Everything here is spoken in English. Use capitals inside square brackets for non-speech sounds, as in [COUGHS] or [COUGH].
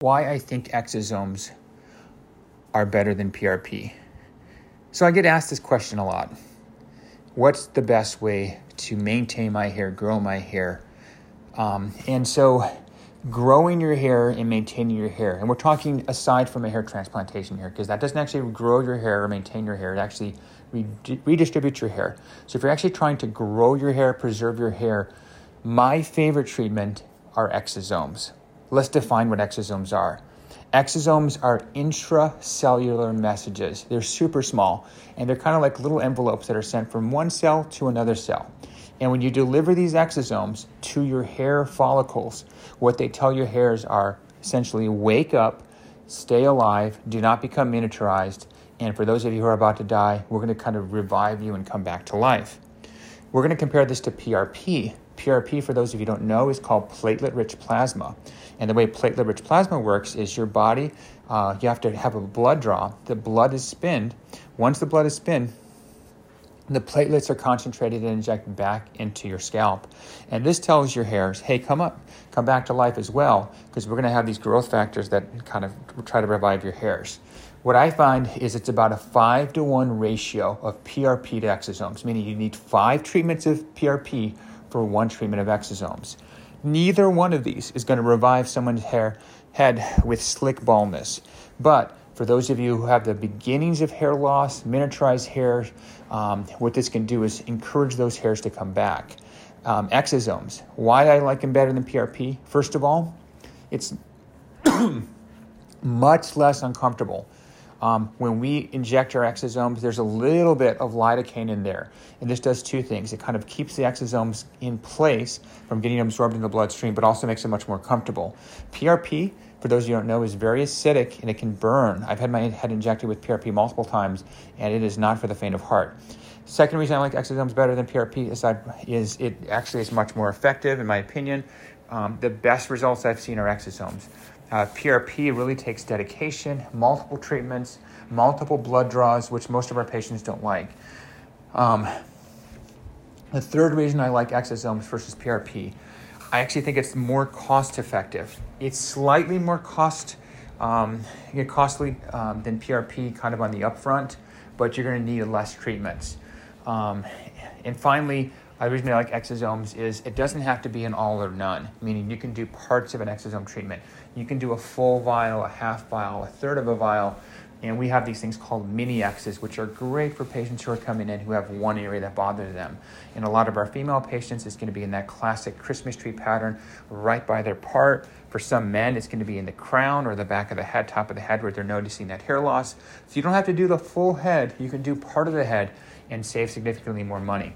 why I think exosomes are better than PRP. So I get asked this question a lot. What's the best way to maintain my hair, grow my hair? Um, and so growing your hair and maintaining your hair, and we're talking aside from a hair transplantation here, because that doesn't actually grow your hair or maintain your hair, it actually redistributes your hair. So if you're actually trying to grow your hair, preserve your hair, my favorite treatment are exosomes. Let's define what exosomes are. Exosomes are intracellular messages. They're super small and they're kind of like little envelopes that are sent from one cell to another cell. And when you deliver these exosomes to your hair follicles, what they tell your hairs are essentially wake up, stay alive, do not become miniaturized. And for those of you who are about to die, we're going to kind of revive you and come back to life. We're going to compare this to PRP. PRP, for those of you who don't know, is called platelet rich plasma. And the way platelet rich plasma works is your body, uh, you have to have a blood draw. The blood is spinned. Once the blood is spinned, the platelets are concentrated and injected back into your scalp. And this tells your hairs, hey, come up, come back to life as well, because we're going to have these growth factors that kind of try to revive your hairs. What I find is it's about a five to one ratio of PRP to exosomes, meaning you need five treatments of PRP for one treatment of exosomes. Neither one of these is going to revive someone's hair head with slick baldness. But for those of you who have the beginnings of hair loss, miniaturized hair, um, what this can do is encourage those hairs to come back. Um, exosomes. Why I like them better than PRP? First of all, it's [COUGHS] much less uncomfortable. Um, when we inject our exosomes, there's a little bit of lidocaine in there. And this does two things. It kind of keeps the exosomes in place from getting absorbed in the bloodstream, but also makes it much more comfortable. PRP, for those you who don't know, is very acidic and it can burn. I've had my head injected with PRP multiple times, and it is not for the faint of heart. Second reason I like exosomes better than PRP is, is it actually is much more effective, in my opinion. Um, the best results I've seen are exosomes. Uh, PRP really takes dedication, multiple treatments, multiple blood draws, which most of our patients don't like. Um, the third reason I like exosomes versus PRP, I actually think it's more cost effective. It's slightly more cost um, costly um, than PRP, kind of on the upfront, but you're going to need less treatments. Um, and finally, the reason I like exosomes is it doesn't have to be an all or none, meaning you can do parts of an exosome treatment. You can do a full vial, a half vial, a third of a vial, and we have these things called mini X's, which are great for patients who are coming in who have one area that bothers them. In a lot of our female patients, it's going to be in that classic Christmas tree pattern right by their part. For some men, it's going to be in the crown or the back of the head, top of the head, where they're noticing that hair loss. So you don't have to do the full head, you can do part of the head and save significantly more money.